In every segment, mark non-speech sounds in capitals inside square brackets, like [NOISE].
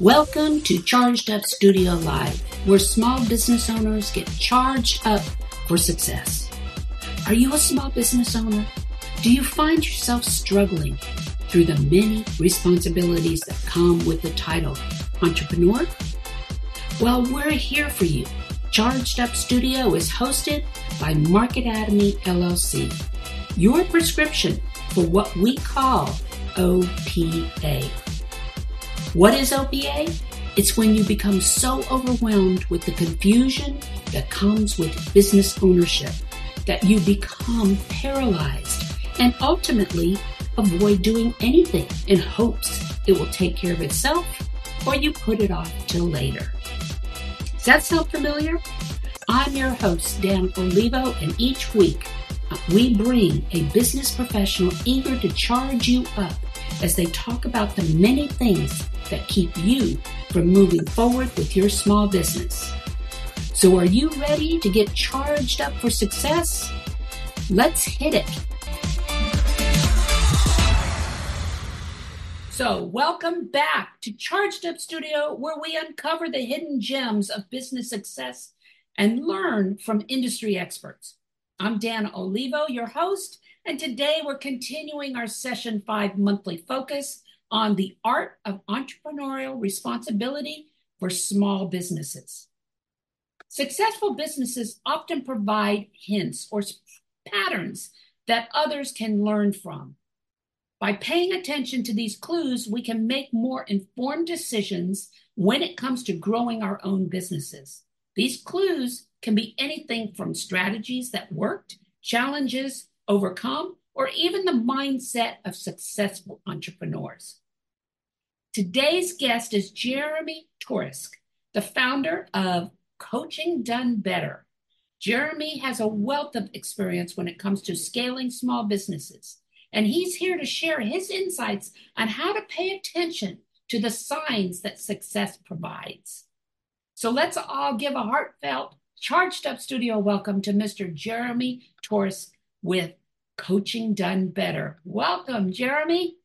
Welcome to Charged Up Studio Live, where small business owners get charged up for success. Are you a small business owner? Do you find yourself struggling through the many responsibilities that come with the title entrepreneur? Well, we're here for you. Charged Up Studio is hosted by Marketatomy LLC, your prescription for what we call OPA. What is OPA? It's when you become so overwhelmed with the confusion that comes with business ownership that you become paralyzed and ultimately avoid doing anything in hopes it will take care of itself or you put it off till later. Does that sound familiar? I'm your host, Danna Olivo, and each week uh, we bring a business professional eager to charge you up as they talk about the many things that keep you from moving forward with your small business. So, are you ready to get charged up for success? Let's hit it. So, welcome back to Charged Up Studio, where we uncover the hidden gems of business success and learn from industry experts. I'm Danna Olivo, your host, and today we're continuing our session five monthly focus on the art of entrepreneurial responsibility for small businesses. Successful businesses often provide hints or patterns that others can learn from. By paying attention to these clues, we can make more informed decisions when it comes to growing our own businesses. These clues can be anything from strategies that worked, challenges overcome, or even the mindset of successful entrepreneurs. Today's guest is Jeremy Torisk, the founder of Coaching Done Better. Jeremy has a wealth of experience when it comes to scaling small businesses, and he's here to share his insights on how to pay attention to the signs that success provides. So let's all give a heartfelt, charged up studio welcome to Mr. Jeremy Torisk with Coaching Done Better. Welcome, Jeremy.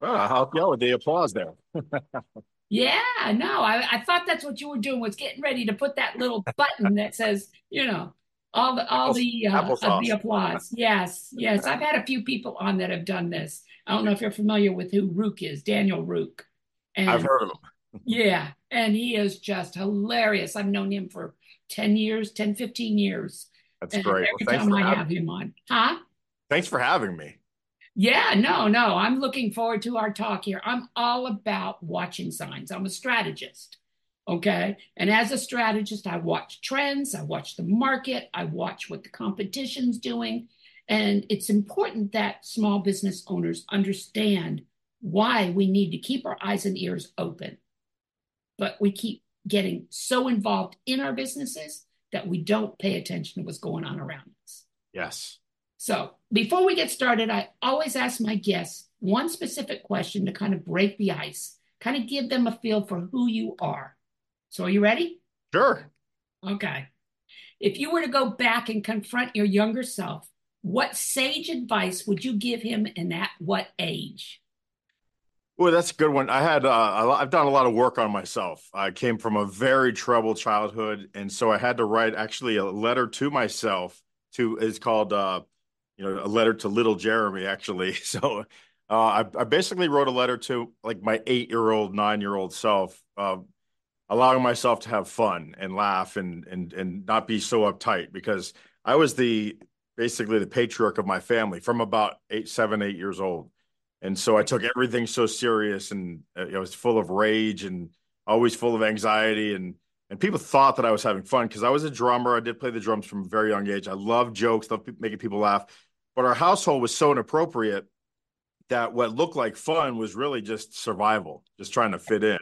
Well, I'll help you out with the applause there. [LAUGHS] yeah, no, I, I thought that's what you were doing was getting ready to put that little button that says, you know, all the all the uh, the applause. Yes, yes. I've had a few people on that have done this. I don't know if you're familiar with who Rook is, Daniel Rook. And, I've heard of him. yeah, and he is just hilarious. I've known him for 10 years, 10, 15 years. That's and great. Every well, time I have him on. Huh? Thanks for having me. Yeah, no, no. I'm looking forward to our talk here. I'm all about watching signs. I'm a strategist. Okay. And as a strategist, I watch trends, I watch the market, I watch what the competition's doing. And it's important that small business owners understand why we need to keep our eyes and ears open. But we keep getting so involved in our businesses that we don't pay attention to what's going on around us. Yes. So before we get started, I always ask my guests one specific question to kind of break the ice, kind of give them a feel for who you are. So are you ready? Sure. Okay. If you were to go back and confront your younger self, what sage advice would you give him and at what age? Well, that's a good one. I had uh, I've done a lot of work on myself. I came from a very troubled childhood, and so I had to write actually a letter to myself. To is called uh, you know a letter to little Jeremy actually. [LAUGHS] So uh, I, I, basically wrote a letter to like my eight year old, nine year old self, uh, allowing myself to have fun and laugh and and and not be so uptight because I was the basically the patriarch of my family from about eight, seven, eight years old and so I took everything so serious, and uh, I was full of rage and always full of anxiety, and and people thought that I was having fun because I was a drummer. I did play the drums from a very young age. I love jokes, love making people laugh, but our household was so inappropriate that what looked like fun was really just survival, just trying to fit in,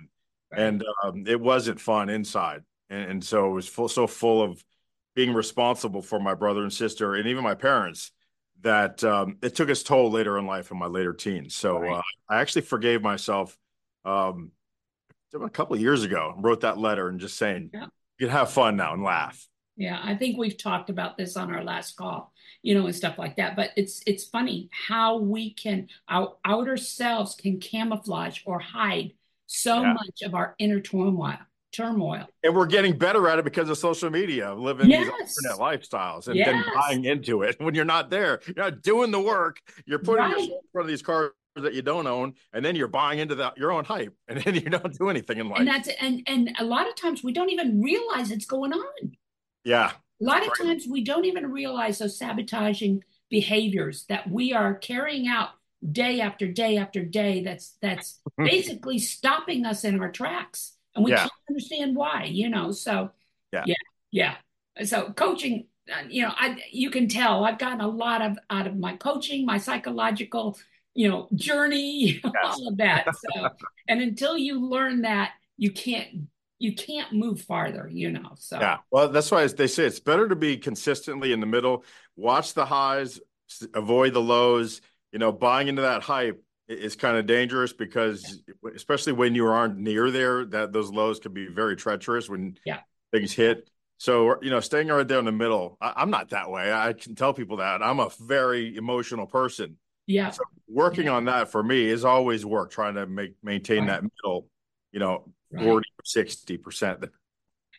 and um, it wasn't fun inside, and, and so it was full, so full of being responsible for my brother and sister, and even my parents that um, it took its toll later in life in my later teens. So right. uh, I actually forgave myself um, a couple of years ago. Wrote that letter and just saying, yeah. "You can have fun now and laugh." Yeah, I think we've talked about this on our last call, you know, and stuff like that. But it's it's funny how we can our outer selves can camouflage or hide so yeah. much of our inner turmoil turmoil. And we're getting better at it because of social media, living yes. these alternate lifestyles and yes. then buying into it. When you're not there, you're not doing the work. You're putting right. in front of these cars that you don't own, and then you're buying into that your own hype, and then [LAUGHS] you don't do anything in life. And that's and and a lot of times we don't even realize it's going on. Yeah. A lot of times we don't even realize those sabotaging behaviors that we are carrying out day after day after day that's that's [LAUGHS] basically stopping us in our tracks and we yeah. can't understand why you know so yeah yeah yeah so coaching uh, you know i you can tell i've gotten a lot of out of my coaching my psychological you know journey [LAUGHS] yes. all of that so and until you learn that you can't you can't move farther you know so yeah well that's why they say it's better to be consistently in the middle watch the highs avoid the lows you know buying into that hype is kind of dangerous because yeah. especially when you aren't near there that those lows can be very treacherous when yeah. things hit so you know staying right there in the middle I, am not that way i can tell people that i'm a very emotional person yeah so working yeah. on that for me is always work trying to make maintain right. that middle you know. 40 or 60 percent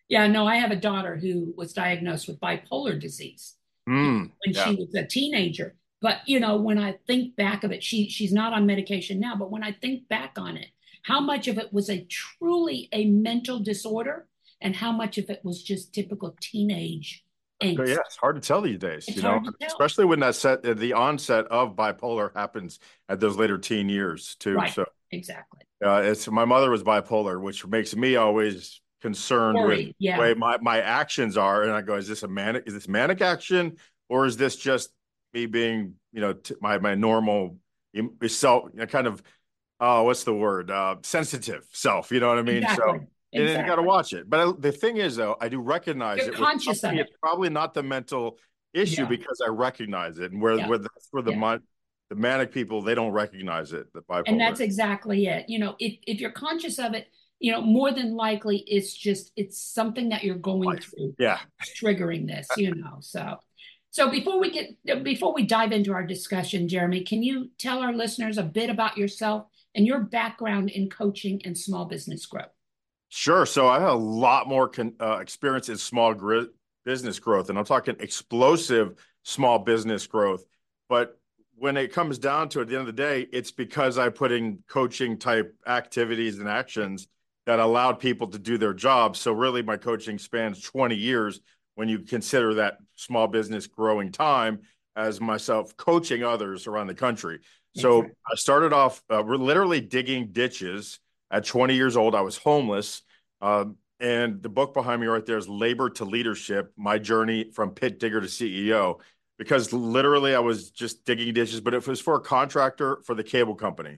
yeah no i have a daughter who was diagnosed with bipolar disease mm, when yeah. she was a teenager but you know, when I think back of it, she she's not on medication now, but when I think back on it, how much of it was a truly a mental disorder and how much of it was just typical teenage angst. Yeah, it's hard to tell these days, it's you know, especially when that set the onset of bipolar happens at those later teen years too. Right. So exactly. Uh, it's my mother was bipolar, which makes me always concerned Worried, with yeah. the way my, my actions are. And I go, is this a manic, is this manic action or is this just me being, you know, t- my my normal self, you know, kind of, uh, what's the word, uh, sensitive self. You know what I mean? Exactly. So. And exactly. you got to watch it. But I, the thing is, though, I do recognize You're it. Conscious of it. It's probably not the mental issue yeah. because I recognize it, and where yeah. where that's where the yeah. The manic people they don't recognize it. The bipolar. And that's exactly it. You know, if if you're conscious of it, you know, more than likely it's just it's something that you're going Life. through. Yeah. Triggering this, you know. So so before we get before we dive into our discussion, Jeremy, can you tell our listeners a bit about yourself and your background in coaching and small business growth? Sure. So I have a lot more con- uh, experience in small gr- business growth, and I'm talking explosive small business growth. But when it comes down to it, at the end of the day, it's because I put in coaching type activities and actions that allowed people to do their job. So really, my coaching spans 20 years when you consider that small business growing time as myself coaching others around the country. So I started off uh, we're literally digging ditches at 20 years old. I was homeless. Um, and the book behind me right there is Labor to Leadership My Journey from Pit Digger to CEO. Because literally I was just digging ditches, but it was for a contractor for the cable company.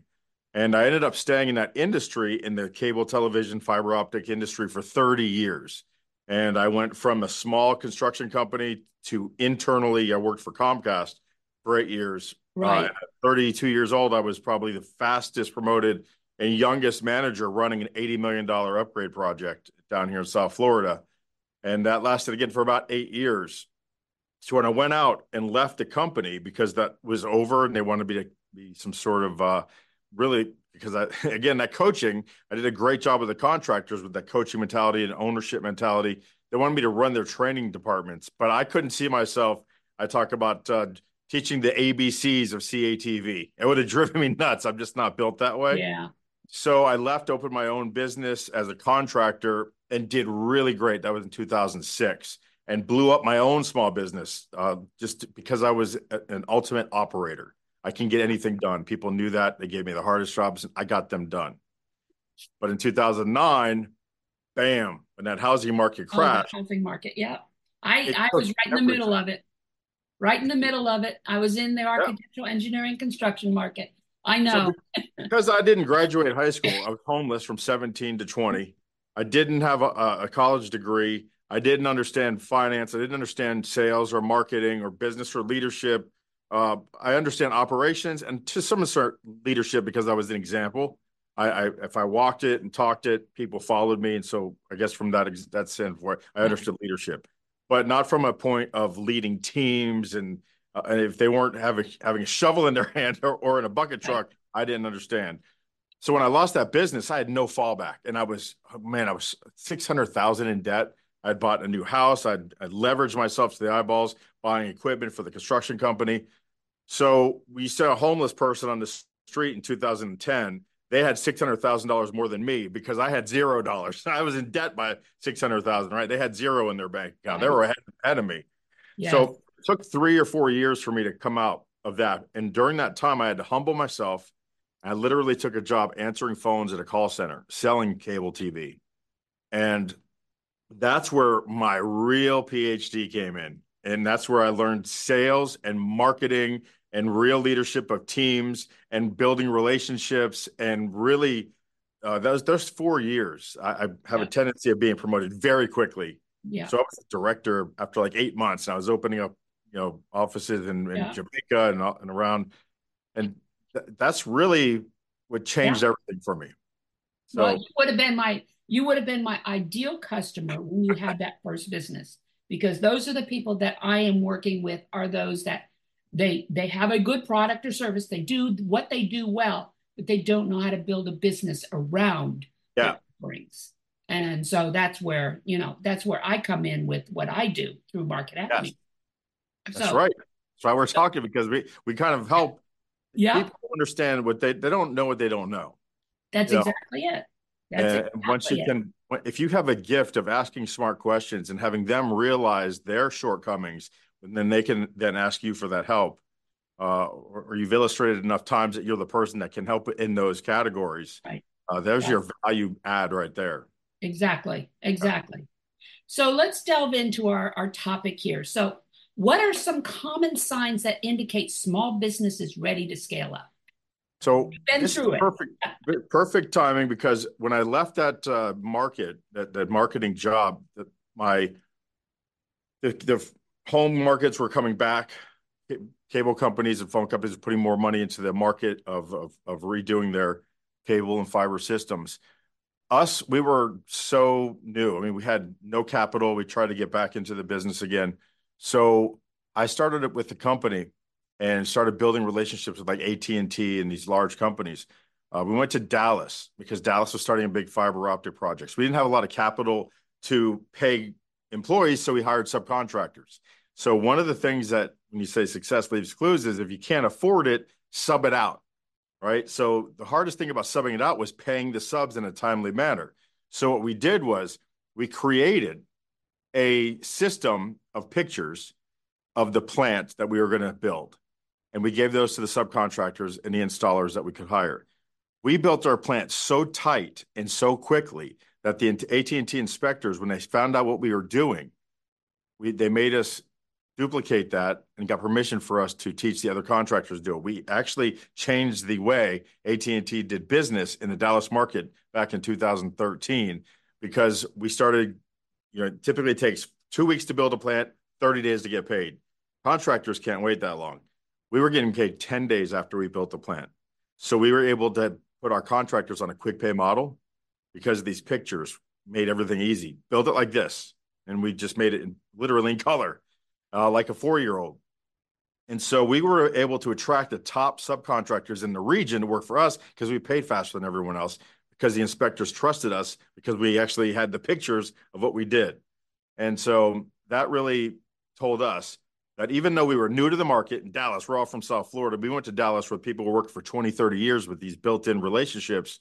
And I ended up staying in that industry in the cable television fiber optic industry for 30 years. And I went from a small construction company to internally, I worked for Comcast for eight years. Right. Uh, 32 years old, I was probably the fastest promoted and youngest manager running an $80 million upgrade project down here in South Florida. And that lasted again for about eight years. So when I went out and left the company because that was over and they wanted me to be some sort of uh, really because I [LAUGHS] again that coaching I did a great job with the contractors with that coaching mentality and ownership mentality. They wanted me to run their training departments, but I couldn't see myself. I talk about uh, teaching the ABCs of CATV. It would have [LAUGHS] driven me nuts. I'm just not built that way. Yeah. So I left, opened my own business as a contractor, and did really great. That was in 2006, and blew up my own small business uh, just because I was a, an ultimate operator. I can get anything done. People knew that. They gave me the hardest jobs, and I got them done. But in 2009, bam, when that housing market crashed. Oh, housing market, yeah. I, I was right in the middle of it. Right in the middle of it. I was in the architectural yeah. engineering construction market. I know. So because I didn't graduate high school, I was homeless from 17 to 20. I didn't have a, a college degree. I didn't understand finance. I didn't understand sales or marketing or business or leadership uh, I understand operations and to some extent leadership because I was an example. I, I, if I walked it and talked it, people followed me, and so I guess from that that standpoint, I understood leadership, but not from a point of leading teams and, uh, and if they weren't having having a shovel in their [LAUGHS] hand or, or in a bucket truck, I didn't understand. So when I lost that business, I had no fallback, and I was oh, man, I was six hundred thousand in debt. I'd bought a new house. I'd, I'd leveraged myself to the eyeballs, buying equipment for the construction company. So we saw a homeless person on the street in 2010. They had six hundred thousand dollars more than me because I had zero dollars. [LAUGHS] I was in debt by six hundred thousand. Right? They had zero in their bank account. They were ahead, ahead of me. Yes. So it took three or four years for me to come out of that. And during that time, I had to humble myself I literally took a job answering phones at a call center, selling cable TV. And that's where my real PhD came in. And that's where I learned sales and marketing and real leadership of teams and building relationships and really uh, those those four years I, I have yeah. a tendency of being promoted very quickly. Yeah. So I was a director after like eight months and I was opening up, you know, offices in, in yeah. Jamaica and, and around and th- that's really what changed yeah. everything for me. So well, you would have been my you would have been my ideal customer when you had that first business because those are the people that I am working with are those that they they have a good product or service they do what they do well but they don't know how to build a business around yeah offerings and so that's where you know that's where I come in with what I do through Market. Yes. That's right. That's why we're talking because we we kind of help yeah. People understand what they they don't know what they don't know. That's exactly know? it. That's and once you it. can if you have a gift of asking smart questions and having them realize their shortcomings, then they can then ask you for that help. Uh, or, or, you've illustrated enough times that you're the person that can help in those categories. Right. Uh, there's yeah. your value add right there. Exactly. Exactly. So let's delve into our, our topic here. So what are some common signs that indicate small business is ready to scale up? So been through perfect, perfect timing because when I left that uh, market, that, that marketing job, that my the, the home markets were coming back. Cable companies and phone companies are putting more money into the market of, of, of redoing their cable and fiber systems. Us, we were so new. I mean, we had no capital. We tried to get back into the business again so I started it with the company and started building relationships with like AT and these large companies. Uh, we went to Dallas because Dallas was starting a big fiber optic projects. We didn't have a lot of capital to pay employees, so we hired subcontractors. So one of the things that when you say success leaves clues is if you can't afford it, sub it out, right? So the hardest thing about subbing it out was paying the subs in a timely manner. So what we did was we created a system of pictures of the plant that we were going to build. And we gave those to the subcontractors and the installers that we could hire. We built our plant so tight and so quickly that the AT&T inspectors, when they found out what we were doing, they made us duplicate that and got permission for us to teach the other contractors to do it. We actually changed the way AT&T did business in the Dallas market back in 2013 because we started you know, typically takes two weeks to build a plant, 30 days to get paid. Contractors can't wait that long. We were getting paid 10 days after we built the plant. So we were able to put our contractors on a quick pay model because these pictures made everything easy. Build it like this. And we just made it in, literally in color, uh, like a four year old. And so we were able to attract the top subcontractors in the region to work for us because we paid faster than everyone else because the inspectors trusted us because we actually had the pictures of what we did. And so that really told us that even though we were new to the market in Dallas, we're all from South Florida, we went to Dallas where people were working for 20, 30 years with these built in relationships.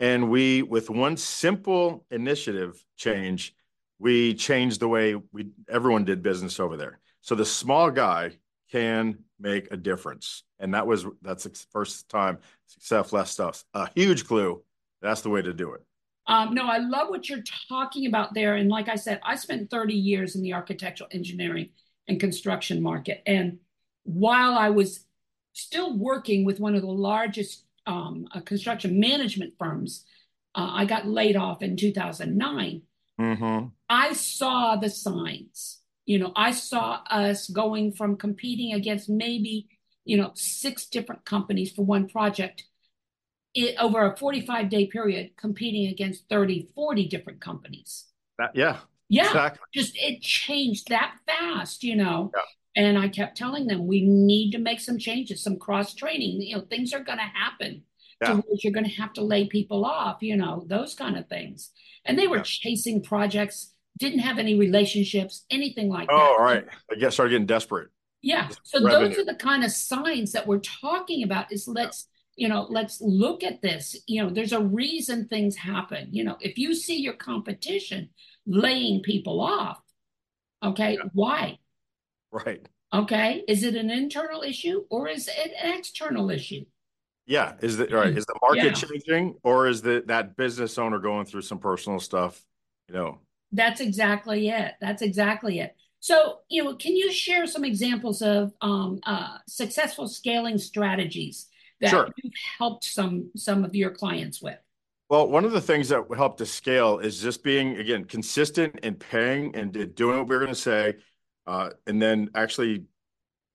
And we, with one simple initiative change, we changed the way we everyone did business over there. So the small guy can make a difference. And that was that's the first time success left us a huge clue that's the way to do it. Um, no, I love what you're talking about there. And like I said, I spent 30 years in the architectural engineering and construction market. And while I was still working with one of the largest um, uh, construction management firms, uh, I got laid off in 2009. Mm-hmm. I saw the signs. You know, I saw us going from competing against maybe, you know, six different companies for one project it, over a 45 day period competing against 30, 40 different companies. That, yeah. Yeah. Exactly. Just it changed that fast, you know. Yeah. And I kept telling them we need to make some changes, some cross training. You know, things are going to happen. yeah. to you're going to have to lay people off, you know, those kind of things. And they were yeah. chasing projects, didn't have any relationships, anything like oh, that. Oh, right. I guess started getting desperate. Yeah. So Revenue. those are the kind of signs that we're talking about is let's, you know, let's look at this. You know, there's a reason things happen. You know, if you see your competition laying people off, okay, yeah. why? Right. Okay. Is it an internal issue or is it an external issue? Yeah. Is the right? Is the market yeah. changing or is the that business owner going through some personal stuff? You know. That's exactly it. That's exactly it. So, you know, can you share some examples of um, uh, successful scaling strategies that sure. you've helped some some of your clients with? Well, one of the things that helped to scale is just being again consistent and paying and doing what we're going to say, uh, and then actually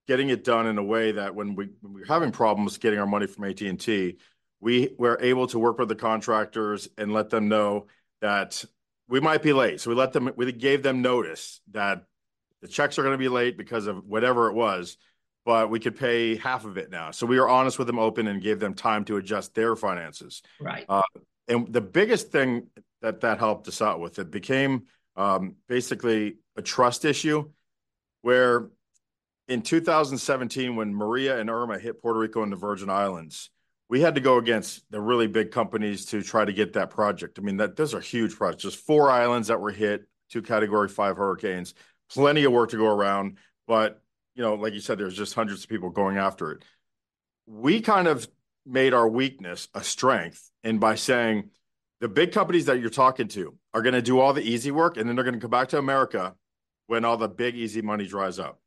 getting it done in a way that when we when we're having problems getting our money from AT and T, we were able to work with the contractors and let them know that we might be late. So we let them we gave them notice that the checks are going to be late because of whatever it was, but we could pay half of it now. So we were honest with them, open, and gave them time to adjust their finances. Right. And the biggest thing that that helped us out with it became um, basically a trust issue, where in 2017 when Maria and Irma hit Puerto Rico and the Virgin Islands. We had to go against the really big companies to try to get that project. I mean, that those are huge projects. Just four islands that were hit, two Category Five hurricanes plenty of work to go around. But, you know, like you said, there's just hundreds of people going after it. We kind of made our weakness a strength. And by saying the big companies that you're talking to are going to do all the easy work and then they're going to come back to America when all the big, easy money dries up.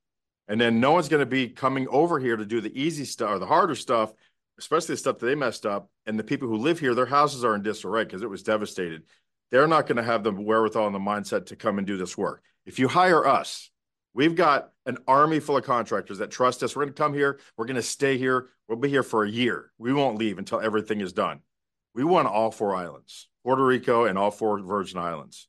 And then no one's going to be coming over here to do the easy stuff or the harder stuff, especially the stuff that they messed up. And the people who live here, their houses are in disarray because it was devastated. They're not going to have the wherewithal and the mindset to come and do this work. If you hire us, we've got an army full of contractors that trust us. We're going to come here. We're going to stay here. We'll be here for a year. We won't leave until everything is done. We won all four islands, Puerto Rico and all four Virgin Islands.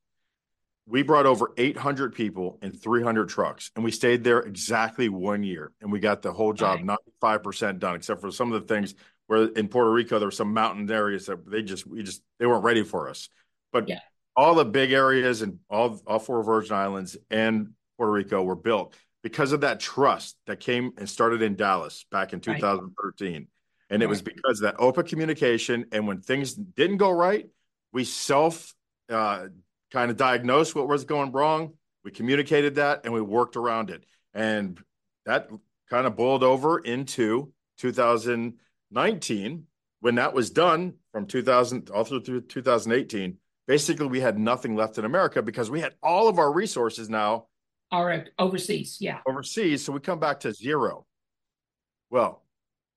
We brought over 800 people in 300 trucks, and we stayed there exactly one year. And we got the whole job 95% done, except for some of the things where in Puerto Rico, there were some mountain areas that they just, we just, they weren't ready for us. But yeah all the big areas and all all four Virgin Islands and Puerto Rico were built because of that trust that came and started in Dallas back in 2013. Right. And it right. was because of that open communication. And when things didn't go right, we self uh, kind of diagnosed what was going wrong. We communicated that and we worked around it. And that kind of boiled over into 2019 when that was done from 2000 all through 2018 basically we had nothing left in America because we had all of our resources now overseas. Yeah. Overseas. So we come back to zero. Well,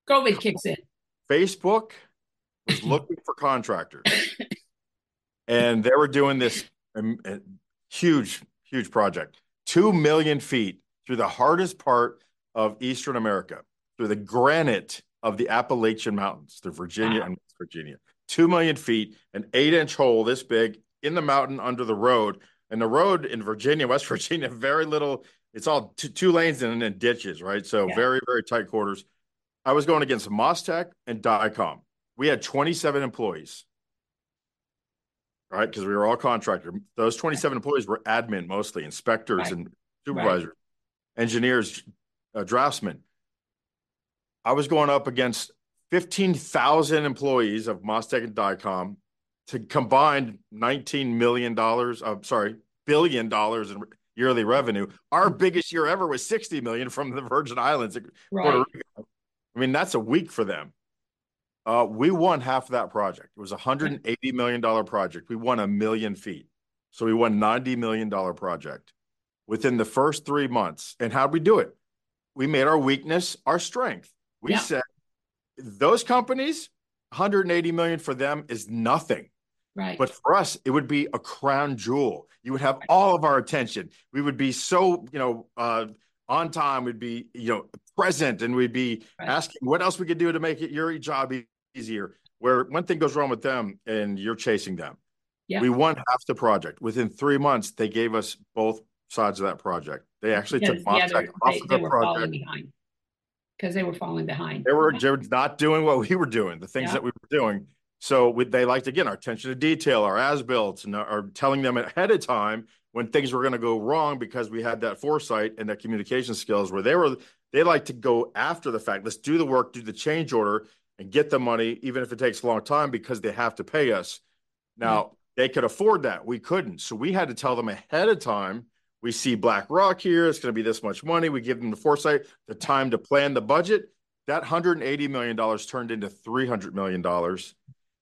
COVID kicks in. Facebook was looking for contractors [LAUGHS] and they were doing this um, uh, huge, huge project 2 million feet through the hardest part of Eastern America, through the granite of the Appalachian Mountains, through Virginia wow. and West Virginia two million feet, an eight inch hole this big in the mountain under the road. And the road in Virginia, West [LAUGHS] Virginia, very little. It's all two, two lanes and then ditches, right? So yeah. very, very tight quarters. I was going against MasTec and Dycom. We had 27 employees, right? Because we were all contractor. Those 27 employees were admin mostly, inspectors right. and supervisors, right. engineers, uh, draftsmen. I was going up against 15,000 employees of MasTec and Dycom to combined $19 million, I'm sorry, billion dollars in yearly revenue. Our biggest year ever was 60 million from the Virgin Islands, right. Puerto Rico. I mean, that's a week for them. Uh, we won half of that project. It was a $180 million project. We won a million feet. So we won $90 million project within the first three months. And how'd we do it? We made our weakness our strength. We yeah. said, those companies, 180 million for them is nothing. Right. But for us, it would be a crown jewel. You would have all of our attention. We would be so, you know, uh, on time. We'd be, you know, present, and we'd be right. asking what else we could do to make it your job easier. Where one thing goes wrong with them, and you're chasing them. Yeah. We won half the project. Within three months, they gave us both sides of that project. They actually took yeah, they, they were project. Falling behind because they were falling behind. They were, they were not doing what we were doing, the things Yeah. that we were doing. So we, they liked again our attention to detail, our as built, and our telling them ahead of time when things were going to go wrong because we had that foresight and that communication skills. Where they were, they like to go after the fact. Let's do the work, do the change order, and get the money, even if it takes a long time, because they have to pay us. Now mm-hmm. they could afford that. We couldn't, so we had to tell them ahead of time. We see BlackRock here. It's going to be this much money. We give them the foresight, the time to plan the budget. That $180 million turned into $300 million.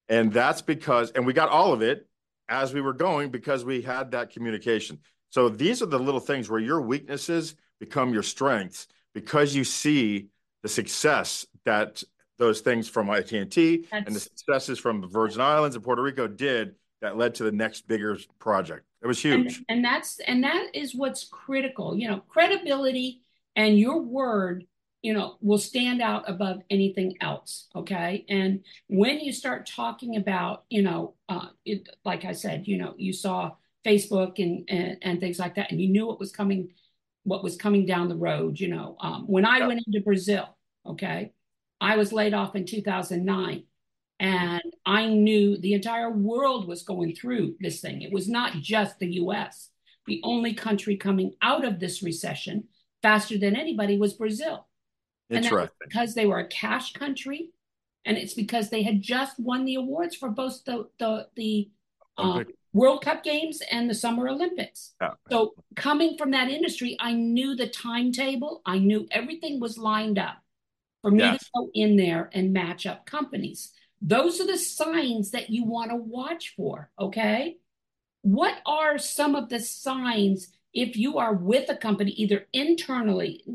And that's because, and we got all of it as we were going because we had that communication. So these are the little things where your weaknesses become your strengths because you see the success that those things from AT&T and the successes from the Virgin Islands and Puerto Rico did that led to the next bigger project. It was and, huge. and that's and that is what's critical you know credibility and your word you know will stand out above anything else okay and when you start talking about you know uh, it, like i said you know you saw facebook and, and and things like that and you knew what was coming what was coming down the road you know um, when i went into brazil okay i was laid off in 2009 and I knew the entire world was going through this thing. It was not just the US. The only country coming out of this recession faster than anybody was Brazil. And that was because they were a cash country, and it's because they had just won the awards for both the the the um, Olympic. World Cup games and the Summer Olympics. So coming from that industry, I knew the timetable. I knew everything was lined up for me Yes. to go in there and match up companies. Those are the signs that you want to watch for. Okay. What are some of the signs if you are with a company, either internally,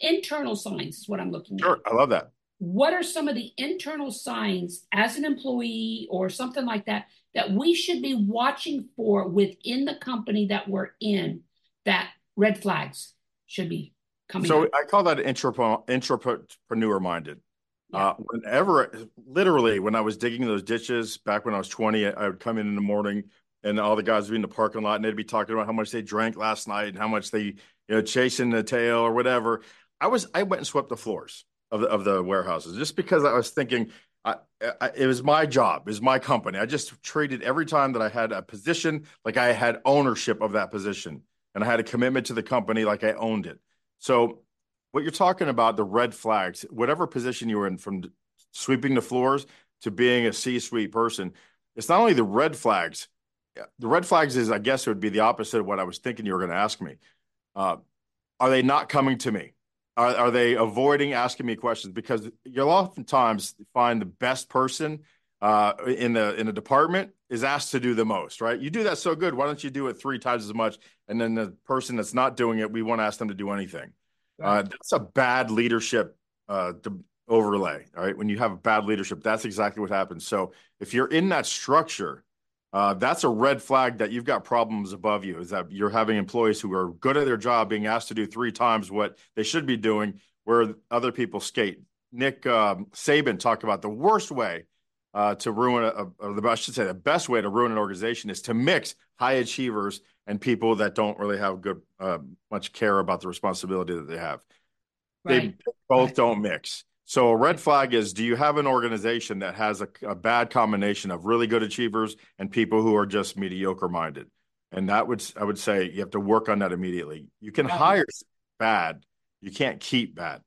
internal signs is what I'm looking Sure. at. I love that. What are some of the internal signs as an employee or something like that that we should be watching for within the company that we're in that red flags should be coming So out? I call that intrapreneur minded. Yeah. Uh, whenever, literally, when I was digging those ditches back when I was 20, I would come in in the morning and all the guys would be in the parking lot and they'd be talking about how much they drank last night and how much they, you know, chasing the tail or whatever. I was, I went and swept the floors of the, of the warehouses just because I was thinking I, I, it was my job, it was my company. I just treated every time that I had a position like I had ownership of that position and I had a commitment to the company like I owned it. So what you're talking about, the red flags, whatever position you were in, from sweeping the floors to being a C-suite person, it's not only the red flags. The red flags is, I guess, it would be the opposite of what I was thinking you were going to ask me. Uh, are they not coming to me? Are, are they avoiding asking me questions? Because you'll oftentimes find the best person uh, in the in a department is asked to do the most, right? You do that so good. Why don't you do it three times as much? And then the person that's not doing it, we won't ask them to do anything. Uh, that's a bad leadership uh, overlay. All right. When you have bad leadership, that's exactly what happens. So if you're in that structure, uh, that's a red flag that you've got problems above you. Is that you're having employees who are good at their job, being asked to do three times what they should be doing, where other people skate. Nick um, Saban talked about the worst way uh, to ruin a, or the I should say the best way to ruin an organization is to mix high achievers and people that don't really have good uh, much care about the responsibility that they have. Right. They both Right. don't mix. So a red flag is: Do you have an organization that has a, a bad combination of really good achievers and people who are just mediocre minded? And that would I would say you have to work on that immediately. You can Right. hire bad, you can't keep bad.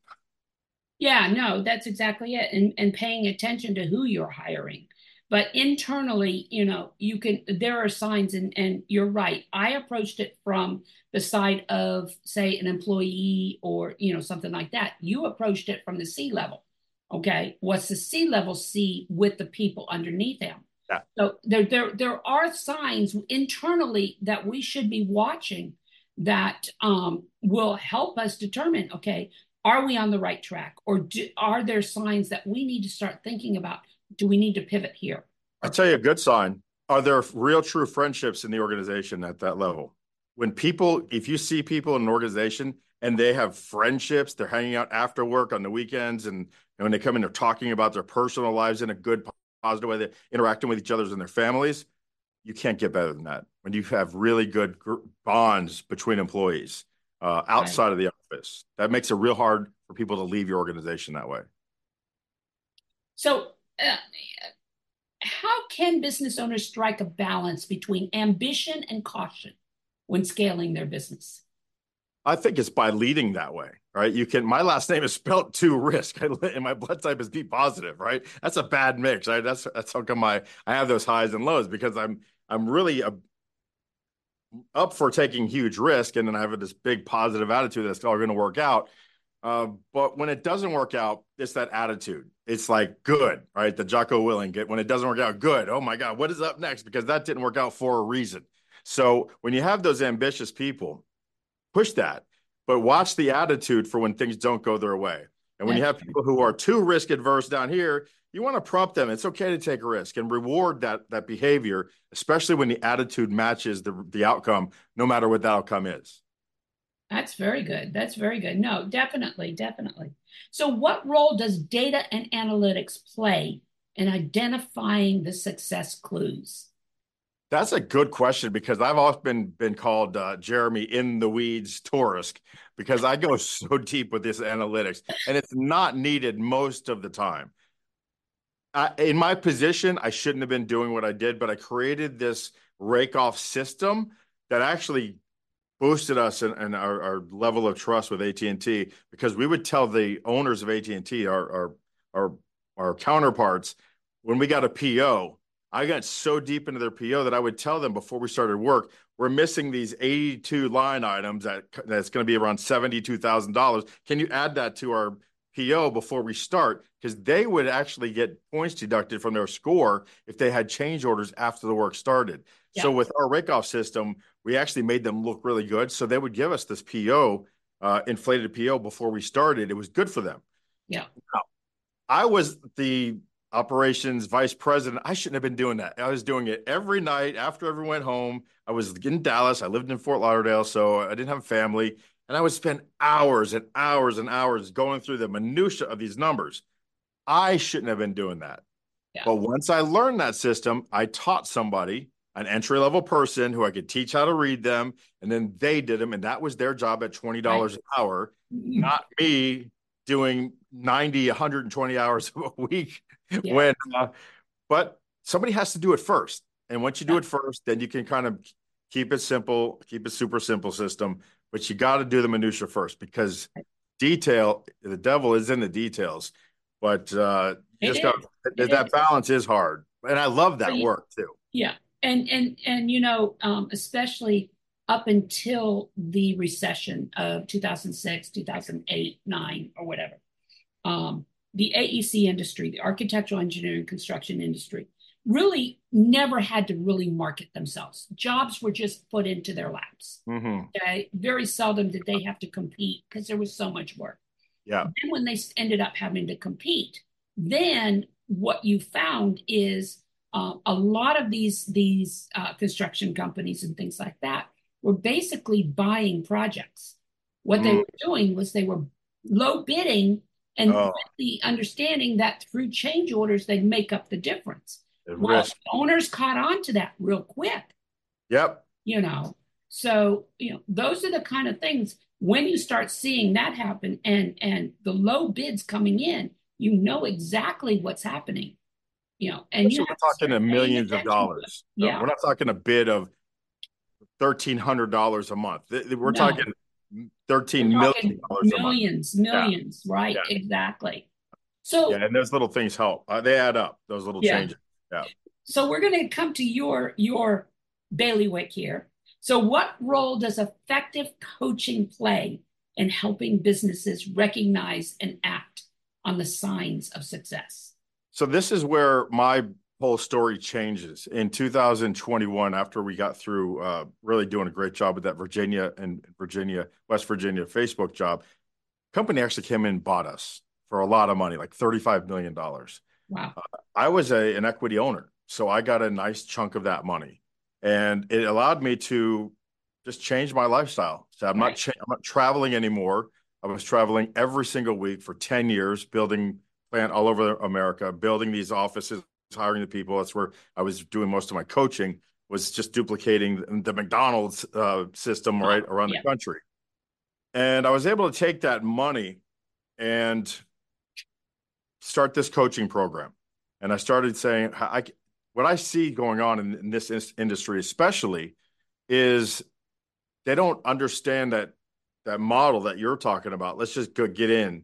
Yeah, no, that's exactly it. And and paying attention to who you're hiring. But internally, you know, you can there are signs and and you're right. I approached it from the side of say an employee or, you know, something like that. You approached it from the C level. Okay? What's the C level see with the people underneath them? Yeah. So there there there are signs internally that we should be watching that um, will help us determine, okay, are we on the right track or do, are there signs that we need to start thinking about do we need to pivot here I'll tell you a good sign. Are there real true friendships in the organization at that level? When people, if you see people in an organization and they have friendships, they're hanging out after work on the weekends, and, and when they come in, they're talking about their personal lives in a good, positive way, they're interacting with each other and their families. You can't get better than that. When you have really good gr- bonds between employees uh, outside of the office. That makes it real hard for people to leave your organization that way. So, uh, how can business owners strike a balance between ambition and caution when scaling their business? I think it's by leading that way, right? You can. My last name is spelled [LAUGHS] to risk, and my blood type is B positive, right? That's a bad mix, right? That's that's how come I I have those highs and lows because I'm I'm really a, up for taking huge risk, and then I have this big positive attitude that's all going to work out. Uh, but when it doesn't work out, it's that attitude. It's like good, right? The Jocko Willink Get when it doesn't work out, good. Oh my God, what is up next? Because that didn't work out for a reason. So when you have those ambitious people, push that, but watch the attitude for when things don't go their way. And when you have people who are too risk adverse down here, you want to prompt them. It's okay to take a risk and reward that that behavior, especially when the attitude matches the the outcome, no matter what the outcome is. That's very good. That's very good. No, definitely, definitely. So, what role does data and analytics play in identifying the success clues? That's a good question because I've often been called uh, Jeremy in the weeds Torisk because I go [LAUGHS] so deep with this analytics and it's not needed most of the time. I, in my position, I shouldn't have been doing what I did, but I created this rake off system that actually boosted us and, our, our, level of trust with AT&T because we would tell the owners of AT&T, our, our, our, our counterparts, when we got a PO, I got so deep into their PO that I would tell them before we started work, we're missing these 82 line items that that's going to be around $72,000. Can you add that to our PO before we start? Because they would actually get points deducted from their score if they had change orders after the work started. Yeah. So with our rake off system, we actually made them look really good. So they would give us this PO, uh, inflated PO before we started. It was good for them. Yeah. Now, I was the operations vice president. I shouldn't have been doing that. I was doing it every night after everyone went home. I was in Dallas. I lived in Fort Lauderdale, so I didn't have family. And I would spend hours and hours and hours going through the minutia of these numbers. I shouldn't have been doing that. Yeah. But once I learned that system, I taught somebody an entry level person who I could teach how to read them, and then they did them, and that was their job at twenty dollars right. an hour, mm-hmm. not me doing 90 120 hours [LAUGHS] a week yeah. when uh, but somebody has to do it first and once you do yeah. it first then you can kind of keep it simple keep it super simple system but you got to do the minutia first because detail the devil is in the details but uh just got, that balance is hard and i love that work too yeah and and and you know um, especially up until the recession of 2006 2008 9 or whatever um, the aec industry the architectural engineering construction industry really never had to really market themselves. Jobs were just put into their laps. Mm-hmm. okay? Very seldom did they have to compete because there was so much work. Yeah. Then when they ended up having to compete then what you found is uh, a lot of these these uh, construction companies and things like that were basically buying projects. What mm. they were doing was they were low bidding and oh. the understanding that through change orders they'd make up the difference. Well, owners caught on to that real quick. Yep. You know, so you know those are the kind of things when you start seeing that happen and and the low bids coming in, you know exactly what's happening you know, and you we're talking a millions of dollars. Yeah. we're not talking a bid of thirteen hundred dollars a month. We're no. talking thirteen we're talking million millions, millions, yeah. right? Yeah. Exactly. So yeah, and those little things help. Uh, they add up. Those little yeah. changes. Yeah. So we're going to come to your your bailiwick here. So, what role does effective coaching play in helping businesses recognize and act on the signs of success? So this is where my whole story changes in 2021 after we got through uh, really doing a great job with that Virginia and Virginia, West Virginia Facebook job. Company actually came in and bought us for a lot of money, like $35 million. Wow. Uh, I was a, an equity owner, so I got a nice chunk of that money. And it allowed me to just change my lifestyle. So I'm right. not cha- I'm not traveling anymore. I was traveling every single week for 10 years, building plant all over America, building these offices, hiring the people. That's where I was doing most of my coaching. Was just duplicating the McDonald's uh, system right around yeah. the country. And I was able to take that money and start this coaching program. And I started saying, I, what I see going on in, in this industry, especially, is they don't understand that that model that you're talking about. Let's just go get in.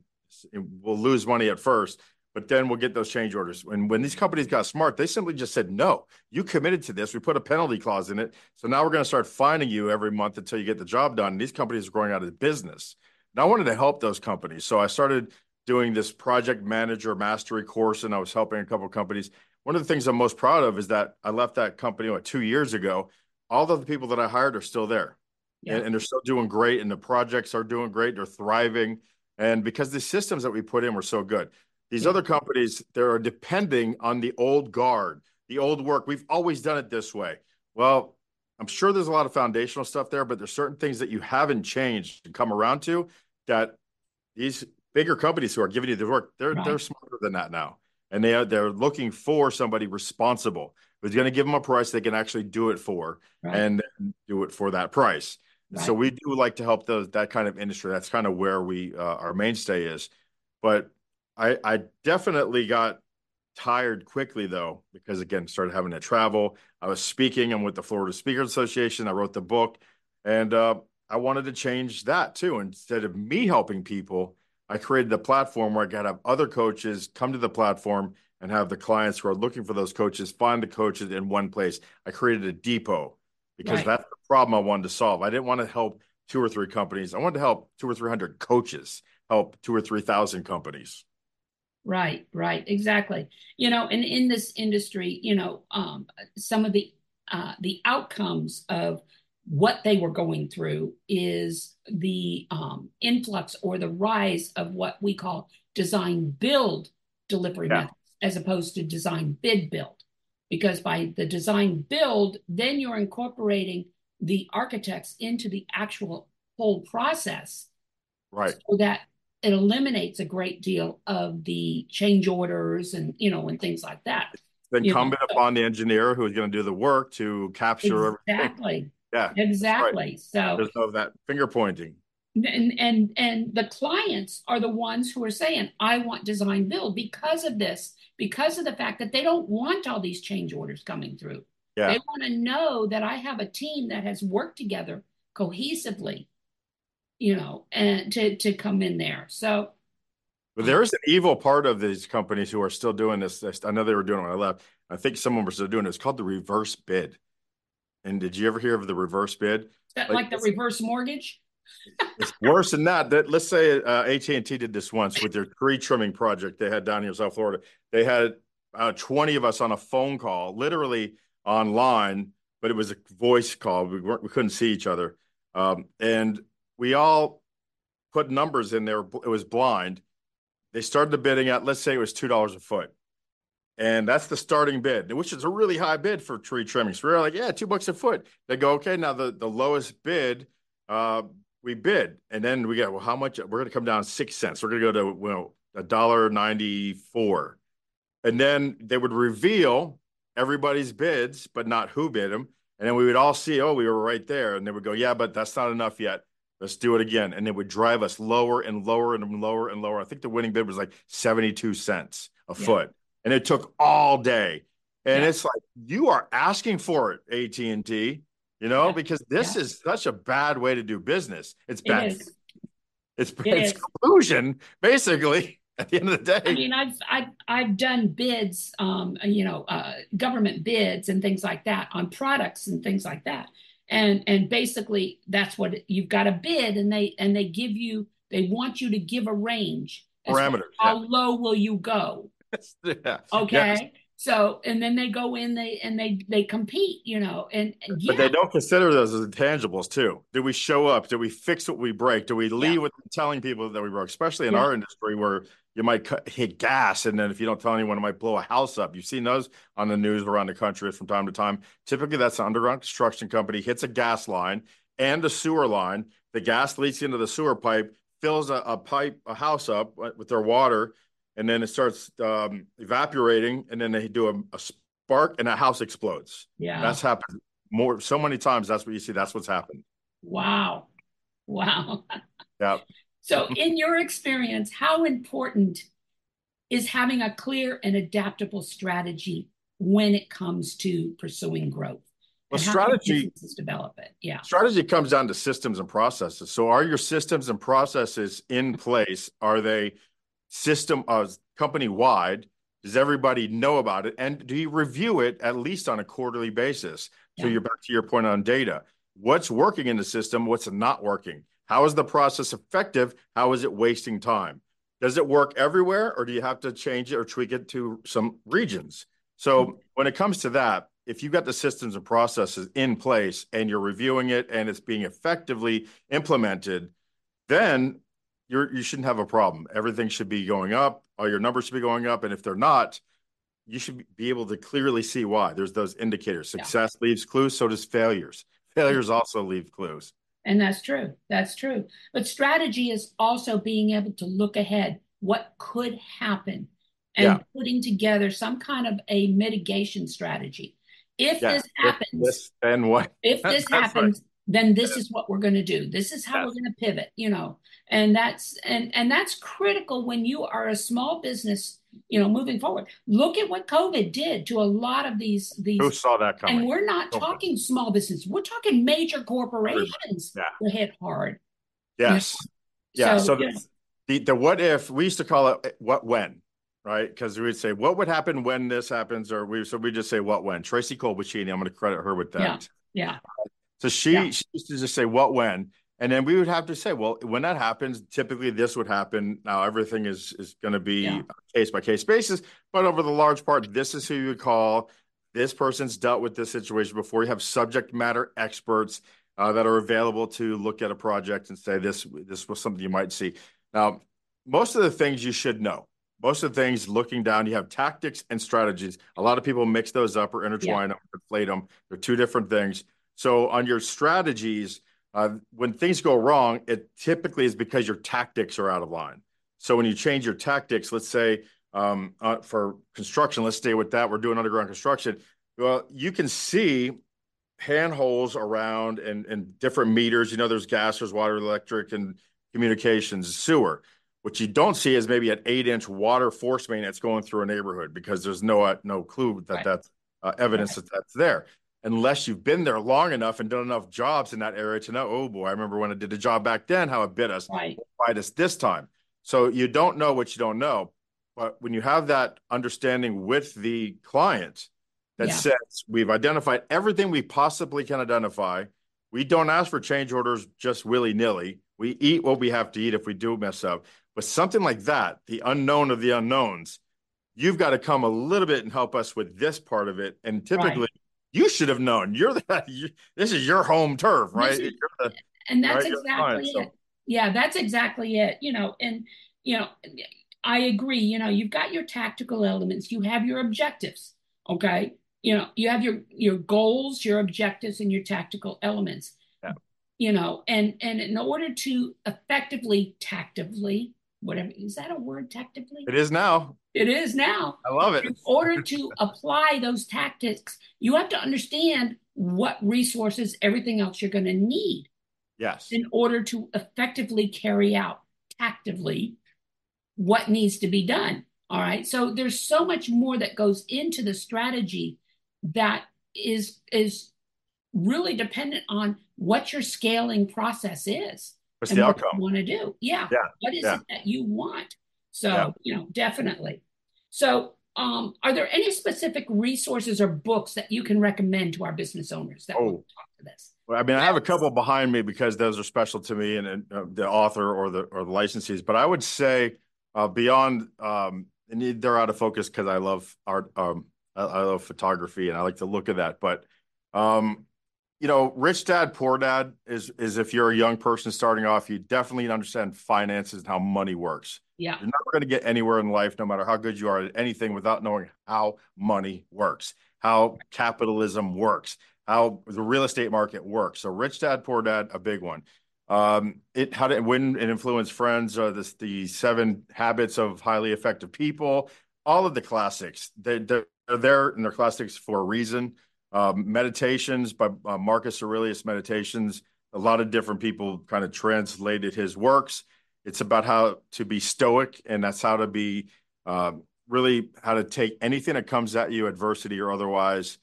We'll lose money at first, but then we'll get those change orders. And when these companies got smart, they simply just said, "No, you committed to this. We put a penalty clause in it. So now we're going to start fining you every month until you get the job done." And these companies are going out of business. And I wanted to help those companies, so I started doing this project manager mastery course, and I was helping a couple of companies. One of the things I'm most proud of is that I left that company what, two years ago. All of the people that I hired are still there yeah. and, and, they're still doing great and the projects are doing great they're thriving and because the systems that we put in were so good these yeah. other companies they're depending on the old guard the old work we've always done it this way well i'm sure there's a lot of foundational stuff there but there's certain things that you haven't changed to come around to that these bigger companies who are giving you the work they're right. they're smarter than that now and they are they're looking for somebody responsible who's going to give them a price they can actually do it for right. and do it for that price Right. So we do like to help those that kind of industry. That's kind of where we uh, our mainstay is. But I I definitely got tired quickly though because again started having to travel. I was speaking. I'm with the Florida Speakers Association. I wrote the book, and uh, I wanted to change that too. Instead of me helping people, I created the platform where I got to have other coaches come to the platform and have the clients who are looking for those coaches find the coaches in one place. I created a depot because right. that's the problem I wanted to solve. I didn't want to help two or three companies. I wanted to help two or three hundred coaches help two or three thousand companies. Right, right, exactly. You know, and in this industry, you know, um, some of the uh, the outcomes of what they were going through is the um, influx or the rise of what we call design build delivery yeah. methods as opposed to design bid build because by the design build, then you're incorporating the architects into the actual whole process. Right. So that it eliminates a great deal of the change orders and you know and things like that. It's incumbent know, upon the engineer who is going to do the work to capture exactly. Everything. Yeah. Exactly. Right. So there's no that finger pointing and and and the clients are the ones who are saying i want design build because of this because of the fact that they don't want all these change orders coming through yeah. they want to know that i have a team that has worked together cohesively you know and to to come in there so but there is an evil part of these companies who are still doing this. I know they were doing it when I left. I think some of them are still doing it. It's called the reverse bid. And did you ever hear of the reverse bid? Like, like the reverse mortgage? [LAUGHS] it's worse than that. That let's say uh, AT and T did this once with their tree trimming project they had down here in South Florida. They had uh, twenty of us on a phone call, literally online, but it was a voice call. We weren't, we couldn't see each other, um, and we all put numbers in there. It was blind. They started the bidding at let's say it was two dollars a foot. And that's the starting bid, which is a really high bid for tree trimming. So we we're like, yeah, two bucks a foot. They go, okay, now the, the lowest bid uh, we bid, and then we got well, how much? We're going to come down six cents. We're going to go to well a dollar ninety four, and then they would reveal everybody's bids, but not who bid them. And then we would all see, oh, we were right there, and they would go, yeah, but that's not enough yet. Let's do it again, and it would drive us lower and lower and lower and lower. I think the winning bid was like seventy two cents a yeah. foot, and it took all day. And yeah. it's like you are asking for it, AT and T you know, yeah. because this is such a bad way to do business. It's bad. It it's it it's collusion, basically. At the end of the day, I mean, I've I've I've done bids, um, you know, uh, government bids and things like that on products and things like that, and and basically that's what it, you've got a bid, and they and they give you they want you to give a range parameters. How yeah. low will you go? [LAUGHS] yeah. Okay. Yes. So and then they go in, they and they they compete, you know, and, and yeah. but they don't consider those as intangibles too. Do we show up? Do we fix what we break? Do we leave yeah. with telling people that we broke? Especially in yeah. our industry where you might cut, hit gas, and then if you don't tell anyone, it might blow a house up. You've seen those on the news around the country from time to time. Typically, that's an underground construction company hits a gas line and a sewer line. The gas leaks into the sewer pipe, fills a, a pipe, a house up uh, with their water and then it starts um, evaporating, and then they do a, a, spark, and a house explodes. Yeah, that's happened more so many times. That's what you see. That's what's happened. Wow, wow. [LAUGHS] Yeah. So, in your experience, how important is having a clear and adaptable strategy when it comes to pursuing growth? Well, strategy develop it. Yeah. Strategy comes down to systems and processes. So, are your systems and processes in place? Are they system uh, company wide? Does everybody know about it? And do you review it at least on a quarterly basis? So, yeah. you're back to your point on data. What's working in the system? What's not working? How is the process effective? How is it wasting time? Does it work everywhere, or do you have to change it or tweak it to some regions? So, hmm. when it comes to that, if you've got the systems and processes in place and you're reviewing it and it's being effectively implemented, then you're, you shouldn't have a problem. Everything should be going up. All your numbers should be going up. And if they're not, you should be able to clearly see why. There's those indicators. Success yeah. leaves clues, so does failures. Failures also leave clues. And that's true. That's true. But strategy is also being able to look ahead what could happen and yeah. putting together some kind of a mitigation strategy. If yeah. this happens, if this, then what? If this [LAUGHS] happens, right. Then this is what we're going to do. This is how we're going to pivot. You know, and that's and and that's critical when you are a small business. You know, moving forward. Look at what COVID did to a lot of these these. Who saw that coming? And we're not talking small business. We're talking major corporations yeah. were hit hard. Yes. You know? Yeah. So, so the, the the what if we used to call it eh, what when right? Because we would say, what would happen when this happens? Or we, so we just say, what when? Tracy Colbachini, I'm going to credit her with that. Yeah. yeah. So she, yeah. she used to just say, what when? And then we would have to say, well, when that happens, typically this would happen. Now everything is is going to be yeah. case by case basis, but over the large part, this is who you would call. This person's dealt with this situation before. You have subject matter experts uh, that are available to look at a project and say this this was something you might see. Now, most of the things you should know most of the things looking down, you have tactics and strategies. A lot of people mix those up or intertwine yeah. them, conflate them. They're two different things. So on your strategies, uh, when things go wrong, it typically is because your tactics are out of line. So when you change your tactics, let's say um, uh, for construction, let's stay with that. We're doing underground construction. Well, you can see handholds around and, and different meters. You know, there's gas, there's water, electric, and communications, sewer. What you don't see is maybe an eight-inch water force main that's going through a neighborhood because there's no uh, no clue that right. that's uh, evidence right. that that's there, unless you've been there long enough and done enough jobs in that area to know. Oh boy, I remember when I did a job back then, how it bit us, right. bite us this time. So you don't know what you don't know, but when you have that understanding with the client that yeah. says we've identified everything we possibly can identify, we don't ask for change orders just willy nilly. We eat what we have to eat if we do mess up. But something like that, the unknown of the unknowns, you've got to come a little bit and help us with this part of it. And typically, right. You should have known. You're the [LAUGHS] you, this is your home turf, right? Is, the, and that's right, exactly it. So. Yeah, that's exactly it. You know, and you know, I agree. You know, you've got your tactical elements. You have your objectives. Okay, you know, you have your your goals, your objectives, and your tactical elements. Yeah. You know, and and in order to effectively, tactively whatever is that a word tactically? It is now. It is now. I love it. In order to apply those tactics, you have to understand what resources, everything else you're going to need. Yes. In order to effectively carry out tactively what needs to be done. All right. So there's so much more that goes into the strategy that is is really dependent on what your scaling process is. What's the outcome? What you want to do? Yeah. yeah. What is yeah. it that you want? So, yeah. you know, definitely. So, um, are there any specific resources or books that you can recommend to our business owners that oh. will talk to this? Well, I mean, I have a couple behind me because those are special to me and, and uh, the author or the or the licensees. But I would say uh, beyond, um, and they're out of focus because I love art. Um, I, I, love photography and I like to look at that. But um, you know, rich dad, poor dad is is if you're a young person starting off, you definitely understand finances and how money works. Yeah. You're never going to get anywhere in life, no matter how good you are at anything, without knowing how money works, how capitalism works, how the real estate market works. So, rich dad, poor dad, a big one. Um, it how to win and influence friends. Uh, this the seven habits of highly effective people. All of the classics. They, they're there and they're classics for a reason meditations by uh, Marcus Aurelius Meditations. a lot of different people kind of translated his works. It's about how to be stoic, and that's how to be uh, really how to take anything that comes at you, adversity or otherwise,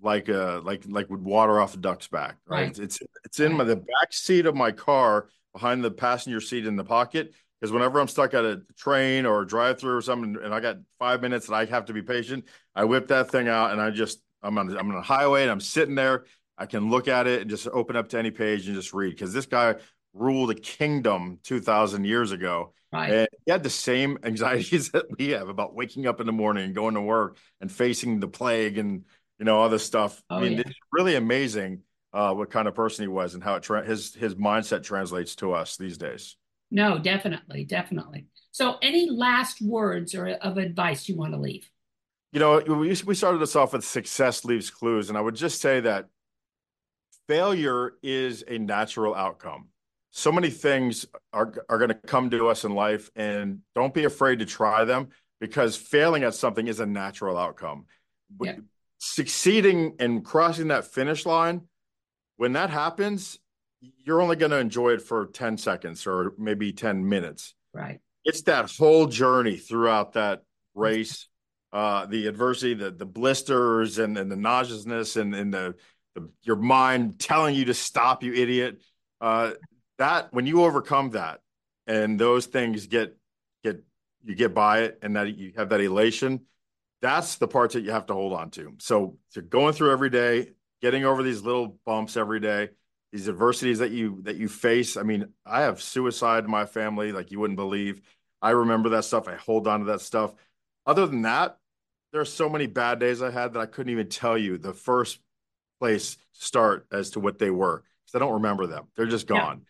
like uh like like with water off a duck's back. Right? right. It's it's in my, the back seat of my car, behind the passenger seat in the pocket. Because whenever I'm stuck at a train or a drive-through or something, and I got five minutes and I have to be patient, I whip that thing out and I just I'm on I'm on a highway and I'm sitting there. I can look at it and just open up to any page and just read because this guy ruled a kingdom 2,000 years ago. Right. And he had the same [LAUGHS] anxieties that we have about waking up in the morning and going to work and facing the plague and you know all this stuff. Oh, I mean, yeah. it's really amazing uh, what kind of person he was and how it tra- his his mindset translates to us these days. No, definitely, definitely. So, any last words or of advice you want to leave? You know, we we started this off with success leaves clues, and I would just say that failure is a natural outcome. So many things are are going to come to us in life and don't be afraid to try them because failing at something is a natural outcome. Yeah. succeeding and crossing that finish line when that happens you're only going to enjoy it for 10 seconds or maybe 10 minutes. Right. It's that whole journey throughout that race uh, the adversity the the blisters and, and the nauseousness and, and the, the your mind telling you to stop you idiot. Uh, that when you overcome that and those things get get you get by it and that you have that elation that's the parts that you have to hold on to. So to going through every day getting over these little bumps every day these adversities that you that you face. I mean i have suicide in my family like you wouldn't believe. I remember that stuff. I hold on to that stuff. Other than that there are so many bad days i had that i couldn't even tell you the first place start as to what they were because i don't remember them they're just gone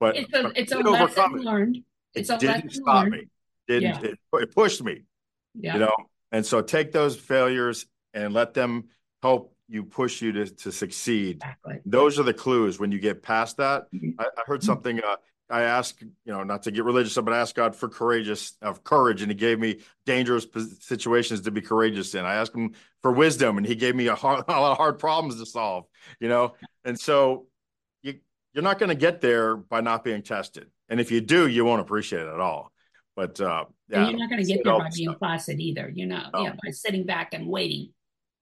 but it's a, it's a lesson it. learned. It's it a didn't stop learned. me. Didn't yeah. it, it pushed me. Yeah. You know, and so take those failures and let them help you push you to, to succeed. Exactly. Those are the clues when you get past that. Mm-hmm. I, I, heard something. Uh, I asked, you know, not to get religious, but I asked God for courageous of courage, and He gave me dangerous situations to be courageous in. I asked Him for wisdom, and He gave me a, hard, [LAUGHS] a lot of hard problems to solve. You know, and so you're not going to get there by not being tested. And if you do, you won't appreciate it at all. But uh, yeah, and you're not going to get there by being placid either. You know, no. yeah, by sitting back and waiting.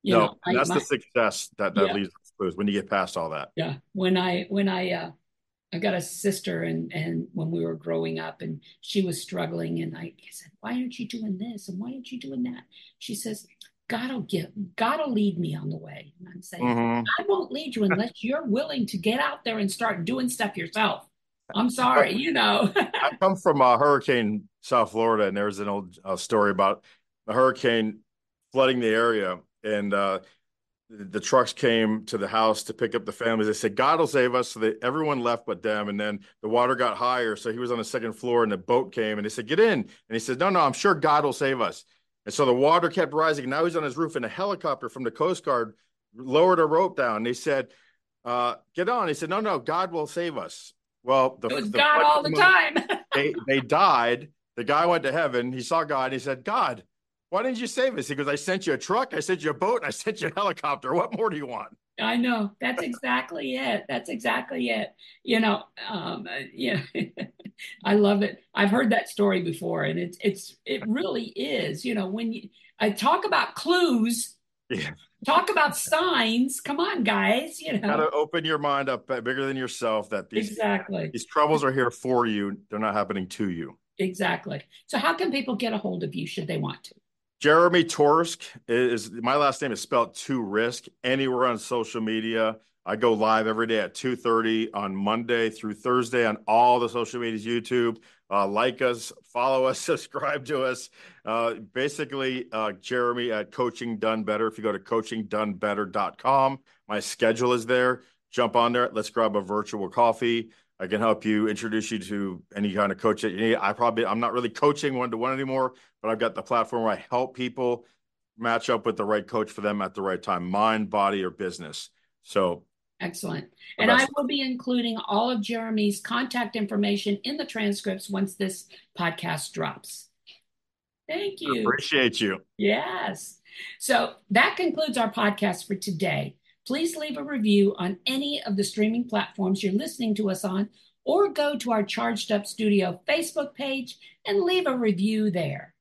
You no, know, that's I, the success that that yeah. leads to when you get past all that. Yeah, when I when I uh, I got a sister and and when we were growing up and she was struggling and I said, why aren't you doing this and why aren't you doing that? She says, God will give, God will lead me on the way. And I'm saying, mm-hmm. I won't lead you unless you're willing to get out there and start doing stuff yourself. I'm sorry, you know. [LAUGHS] I come from a hurricane, South Florida, and there's an old uh, story about a hurricane flooding the area, and uh, the, trucks came to the house to pick up the families. They said, "God will save us." So that everyone left but them, and then the water got higher, so he was on the second floor, and the boat came, and they said, "Get in," and he said, "No, no, I'm sure God will save us." And so the water kept rising. Now he's on his roof, and a helicopter from the Coast Guard lowered a rope down. And They said, uh, "Get on." He said, "No, no, God will save us." Well, the, it was the God all the time. they they died. The guy went to heaven. He saw God. He said, "God, why didn't you save us?" He goes, "I sent you a truck. I sent you a boat. And I [LAUGHS] sent you a helicopter. What more do you want?" I know. That's exactly it. That's exactly it. You know, um, uh, yeah, [LAUGHS] I love it. I've heard that story before, and it's it's it really is. You know, when you I talk about clues, yeah. talk about signs. Come on, guys. You know, got to open your mind up bigger than yourself. That these exactly these troubles are here for you. They're not happening to you. Exactly. So, how can people get a hold of you should they want to? Jeremy Torisk is my last name is spelled to risk anywhere on social media. I go live every day at 2:30 on Monday through Thursday on all the social medias, YouTube. Uh, like us, follow us, [LAUGHS] subscribe to us. Uh, basically, uh, Jeremy at Coaching Done Better. If you go to coachingdonebetter.com, my schedule is there. Jump on there. Let's grab a virtual coffee. I can help you introduce you to any kind of coach that you need. I probably I'm not really coaching one to one anymore, but I've got the platform where I help people match up with the right coach for them at the right time, mind, body, or business. So excellent. And I will be including all of Jeremy's contact information in the transcripts once this podcast drops. Thank you. I appreciate you. Yes. So that concludes our podcast for today. please leave a review on any of the streaming platforms you're listening to us on, or go to our Charged Up Studio Facebook page and leave a review there.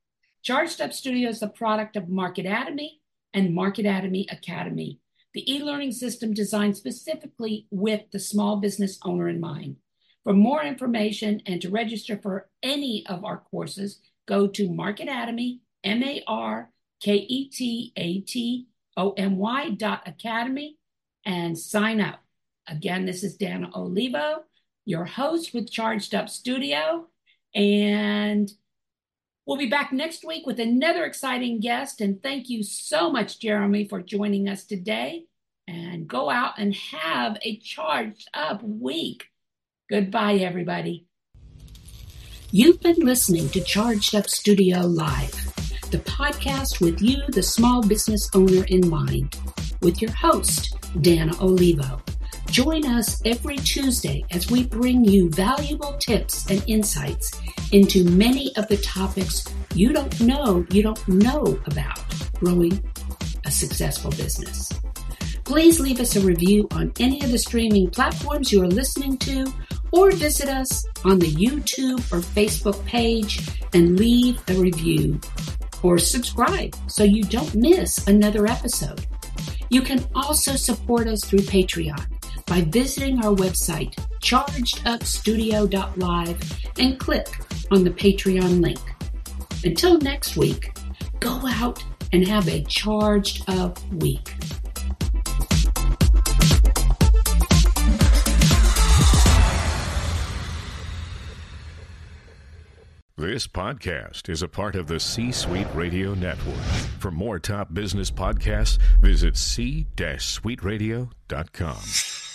Charged Up Studio is the product of Marketatomy and Marketatomy Academy, the e learning system designed specifically with the small business owner in mind. For more information and to register for any of our courses, go to Marketatomy, M A R K E T A T O M Y dot academy, and sign up. Again, this is Danna Olivo, your host with Charged Up Studio. And We'll be back next week with another exciting guest. And thank you so much, Jeremy, for joining us today. And go out and have a charged up week. Goodbye, everybody. You've been listening to Charged Up Studio Live, the podcast with you, the small business owner, in mind, with your host, Danna Olivo. Join us every Tuesday as we bring you valuable tips and insights into many of the topics you don't know you don't know about growing a successful business. Please leave us a review on any of the streaming platforms you are listening to or visit us on the YouTube or Facebook page and leave a review or subscribe so you don't miss another episode. You can also support us through Patreon by visiting our website, chargedupstudio.live, and click on the Patreon link. Until next week, go out and have a charged up week. This podcast is a part of the C Suite Radio Network. For more top business podcasts, visit c-suiteradio.com.